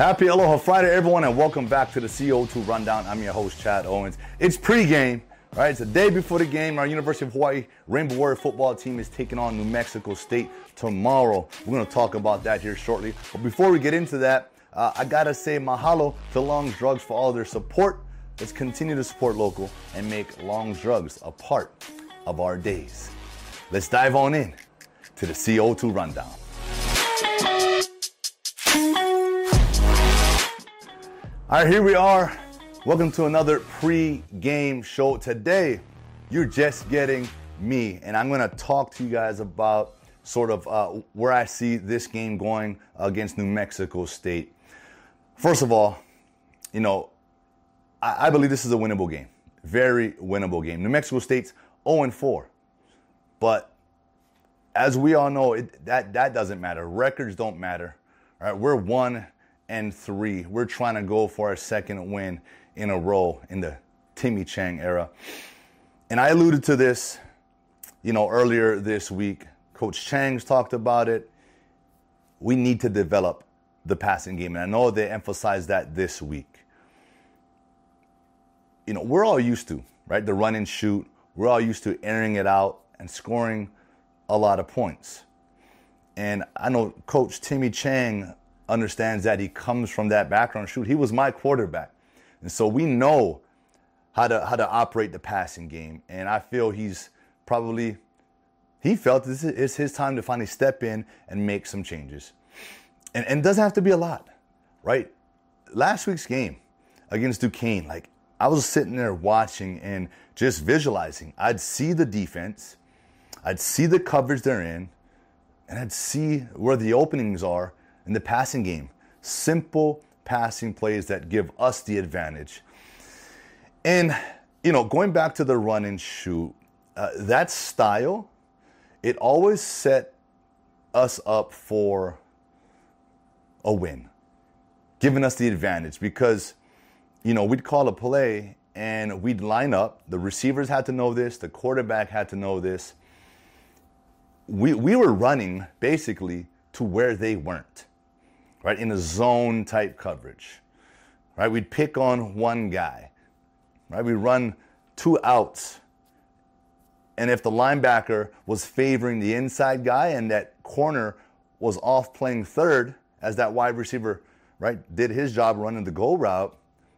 Happy Aloha Friday, everyone, and welcome back to the CO2 Rundown. I'm your host, Chad Owens. It's pregame, right? It's the day before the game. Our University of Hawaii Rainbow Warrior football team is taking on New Mexico State tomorrow. We're going to talk about that here shortly. But before we get into that, uh, I got to say mahalo to Long's Drugs for all their support. Let's continue to support local and make Long's Drugs a part of our days. Let's dive on in to the CO2 Rundown. All right, here we are. Welcome to another pre-game show. Today, you're just getting me, and I'm going to talk to you guys about sort of uh, where I see this game going against New Mexico State. First of all, you know, I, I believe this is a winnable game, very winnable game. New Mexico State's 0 4, but as we all know, it, that that doesn't matter. Records don't matter. All right, we're one and three. We're trying to go for our second win in a row in the Timmy Chang era. And I alluded to this, you know, earlier this week. Coach Chang's talked about it. We need to develop the passing game. And I know they emphasized that this week. You know, we're all used to, right? The run and shoot. We're all used to airing it out and scoring a lot of points. And I know Coach Timmy Chang understands that he comes from that background. Shoot, he was my quarterback. And so we know how to how to operate the passing game. And I feel he's probably he felt this is his time to finally step in and make some changes. And, and doesn't have to be a lot, right? Last week's game against Duquesne, like I was sitting there watching and just visualizing. I'd see the defense, I'd see the coverage they're in, and I'd see where the openings are in the passing game. Simple passing plays that give us the advantage. And, you know, going back to the run and shoot, uh, that style, it always set us up for a win, giving us the advantage because, you know, we'd call a play and we'd line up. The receivers had to know this, the quarterback had to know this. We, we were running basically to where they weren't right, in a zone type coverage, right? We'd pick on one guy, right? We'd run two outs. And if the linebacker was favoring the inside guy and that corner was off playing third as that wide receiver, right, did his job running the goal route,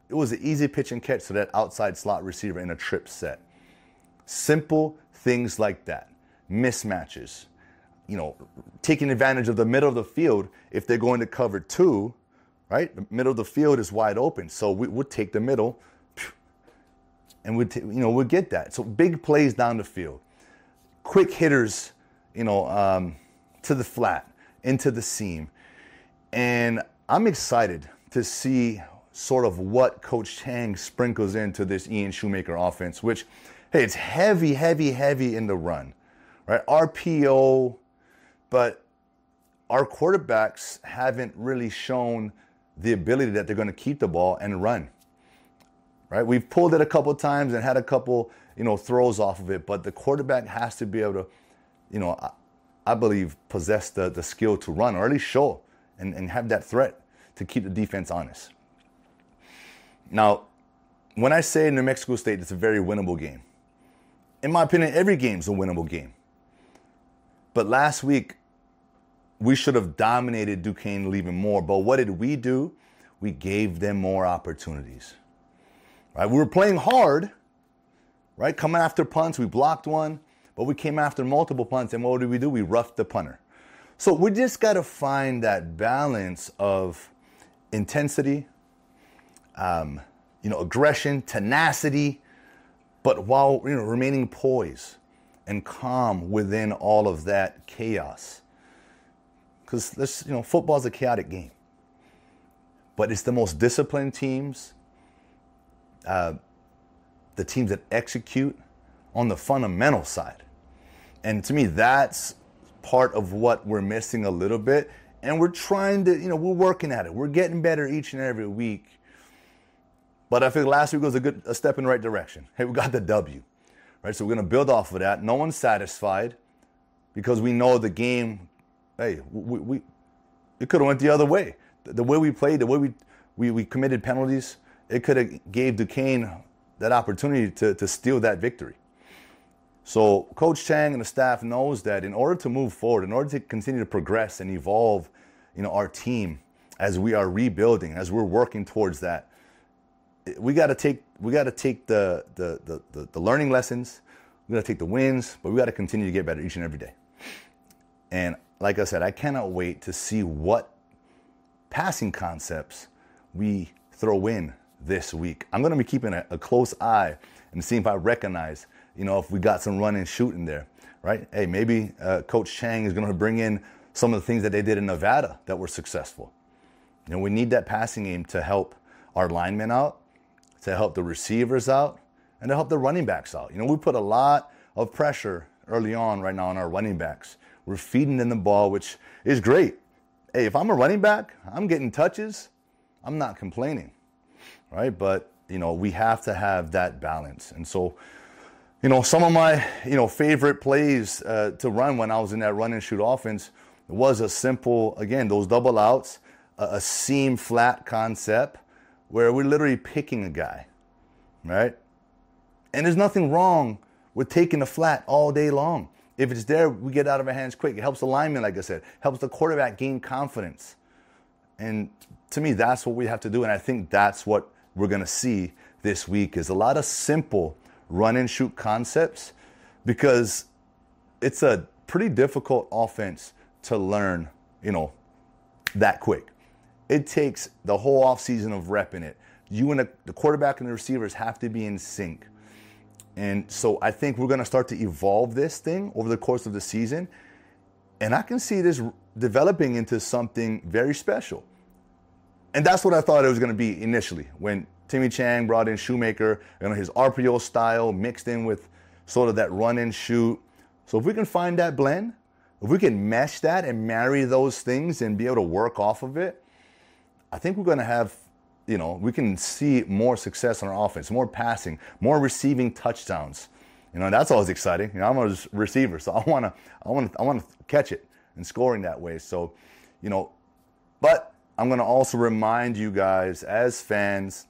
it was an easy pitch and catch to that outside slot receiver in a trip set. Simple things like that. Mismatches, you know, taking advantage of the middle of the field if they're going to cover two, right? The middle of the field is wide open. So we would take the middle and we you know, we'll get that. So big plays down the field. Quick hitters, you know, um, to the flat, into the seam. And I'm excited to see sort of what Coach Chang sprinkles into this Ian Shoemaker offense, which, hey, it's heavy, heavy, heavy in the run, right? RPO, but our quarterbacks haven't really shown the ability that they're going to keep the ball and run. Right? We've pulled it a couple times and had a couple, you know, throws off of it, but the quarterback has to be able to, you know, I, I believe possess the, the skill to run or at least show and, and have that threat to keep the defense honest. Now, when I say New Mexico State, it's a very winnable game. In my opinion, every game's a winnable game. But last week, we should have dominated Duquesne even more. But what did we do? We gave them more opportunities. Right? We were playing hard, right? Coming after punts, we blocked one, but we came after multiple punts, and what did we do? We roughed the punter. So we just got to find that balance of intensity, um, you know, aggression, tenacity, but while you know remaining poised and calm within all of that chaos because this, you know, football is a chaotic game. But it's the most disciplined teams, uh, the teams that execute on the fundamental side. And to me, that's part of what we're missing a little bit. And we're trying to, you know, we're working at it. We're getting better each and every week. But I think last week was a good a step in the right direction. Hey, we got the W, right? So we're going to build off of that. No one's satisfied because we know the game hey, we, we it could have went the other way. the way we played, the way we, we, we committed penalties, it could have gave Duquesne that opportunity to, to steal that victory. So Coach Chang and the staff knows that in order to move forward, in order to continue to progress and evolve, you know, our team as we are rebuilding, as we're working towards that, we got to take we got to take the the, the the the learning lessons, we got to take the wins, but we got to continue to get better each and every day. And like I said, I cannot wait to see what passing concepts we throw in this week. I'm going to be keeping a, a close eye and seeing if I recognize, you know, if we got some running shooting there, right? Hey, maybe uh, Coach Chang is going to bring in some of the things that they did in Nevada that were successful. You know, we need that passing game to help our linemen out, to help the receivers out, and to help the running backs out. You know, we put a lot of pressure early on right now on our running backs. We're feeding them the ball, which is great. Hey, if I'm a running back, I'm getting touches, I'm not complaining right? But you know, we have to have that balance. And so, you know, some of my you know favorite plays uh, to run when I was in that run and shoot offense was a simple, again, those double outs, a, a seam flat concept where we're literally picking a guy, right? And there's nothing wrong with taking a flat all day long. If it's there, we get out of our hands quick. It helps the lineman, like I said, helps the quarterback gain confidence. And to me, that's what we have to do. And I think that's what we're going to see this week is a lot of simple run and shoot concepts because it's a pretty difficult offense to learn, you know, that quick. It takes the whole offseason of repping it. You and the, the quarterback and the receivers have to be in sync. And so I think we're going to start to evolve this thing over the course of the season. And I can see this developing into something very special. And that's what I thought it was going to be initially when Timmy Chang brought in Shoemaker, you know, his RPO style mixed in with sort of that run and shoot. So if we can find that blend, if we can mesh that and marry those things and be able to work off of it, I think we're going to have, you know, we can see more success on our offense, more passing, more receiving touchdowns. You know, that's always exciting. You know, I'm a receiver, so I want to, I want to, I want to catch it and scoring that way. So, you know, but I'm to also remind you guys as fans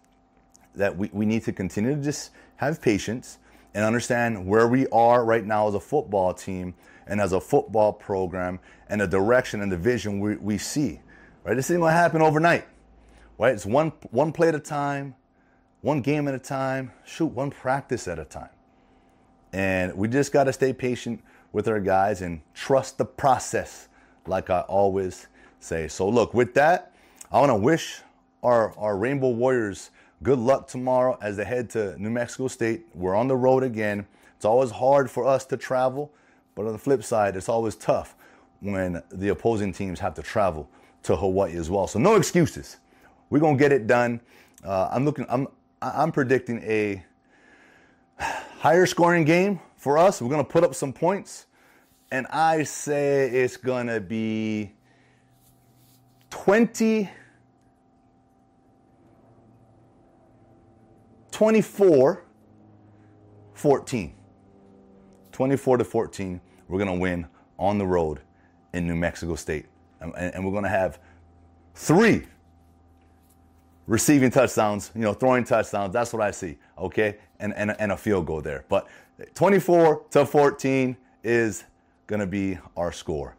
that we, we need to continue to just have patience and understand where we are right now as a football team and as a football program and the direction and the vision we, we see. Right? This isn't to happen overnight. Right? It's one, one play at a time, one game at a time, shoot, one practice at a time. And we just got to stay patient with our guys and trust the process, like I always say. So, look, with that, I want to wish our, our Rainbow Warriors good luck tomorrow as they head to New Mexico State. We're on the road again. It's always hard for us to travel, but on the flip side, it's always tough when the opposing teams have to travel to Hawaii as well. So no excuses. We're gonna get it done. Uh, I'm looking. I'm I'm predicting a higher scoring game for us. We're gonna put up some points, and I say it's gonna be 20 24 14. 24 to 14, we're going to win on the road in New Mexico State. And, and we're going to have three receiving touchdowns, you know, throwing touchdowns. That's what I see, okay? And, and, and a field goal there. But 24 to 14 is to be our score.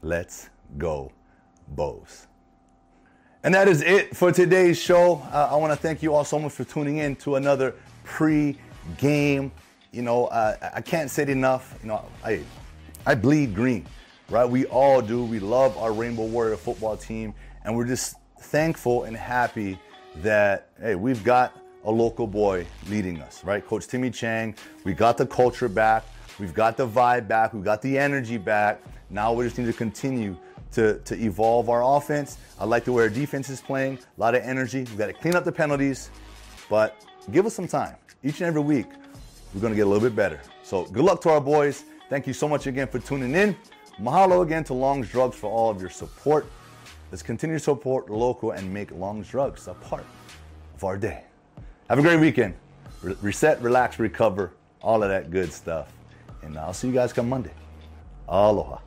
Let's go, Bows. And that is it for today's show. Uh, I want to thank you all so much for tuning in to another pre-game. You know, uh, I can't say it enough. You know, I I bleed green, right? We all do. We love our Rainbow Warrior football team, and we're just thankful and happy that hey, we've got a local boy leading us, right? Coach Timmy Chang. We got the culture back. We've got the vibe back. We've got the energy back. Now we just need to continue to, to evolve our offense. I like the way our defense is playing, a lot of energy. We've got to clean up the penalties, but give us some time. Each and every week, we're going to get a little bit better. So good luck to our boys. Thank you so much again for tuning in. Mahalo again to Long's Drugs for all of your support. Let's continue to support local and make Long's Drugs a part of our day. Have a great weekend. Re- reset, relax, recover, all of that good stuff. And I'll see you guys come Monday. Aloha.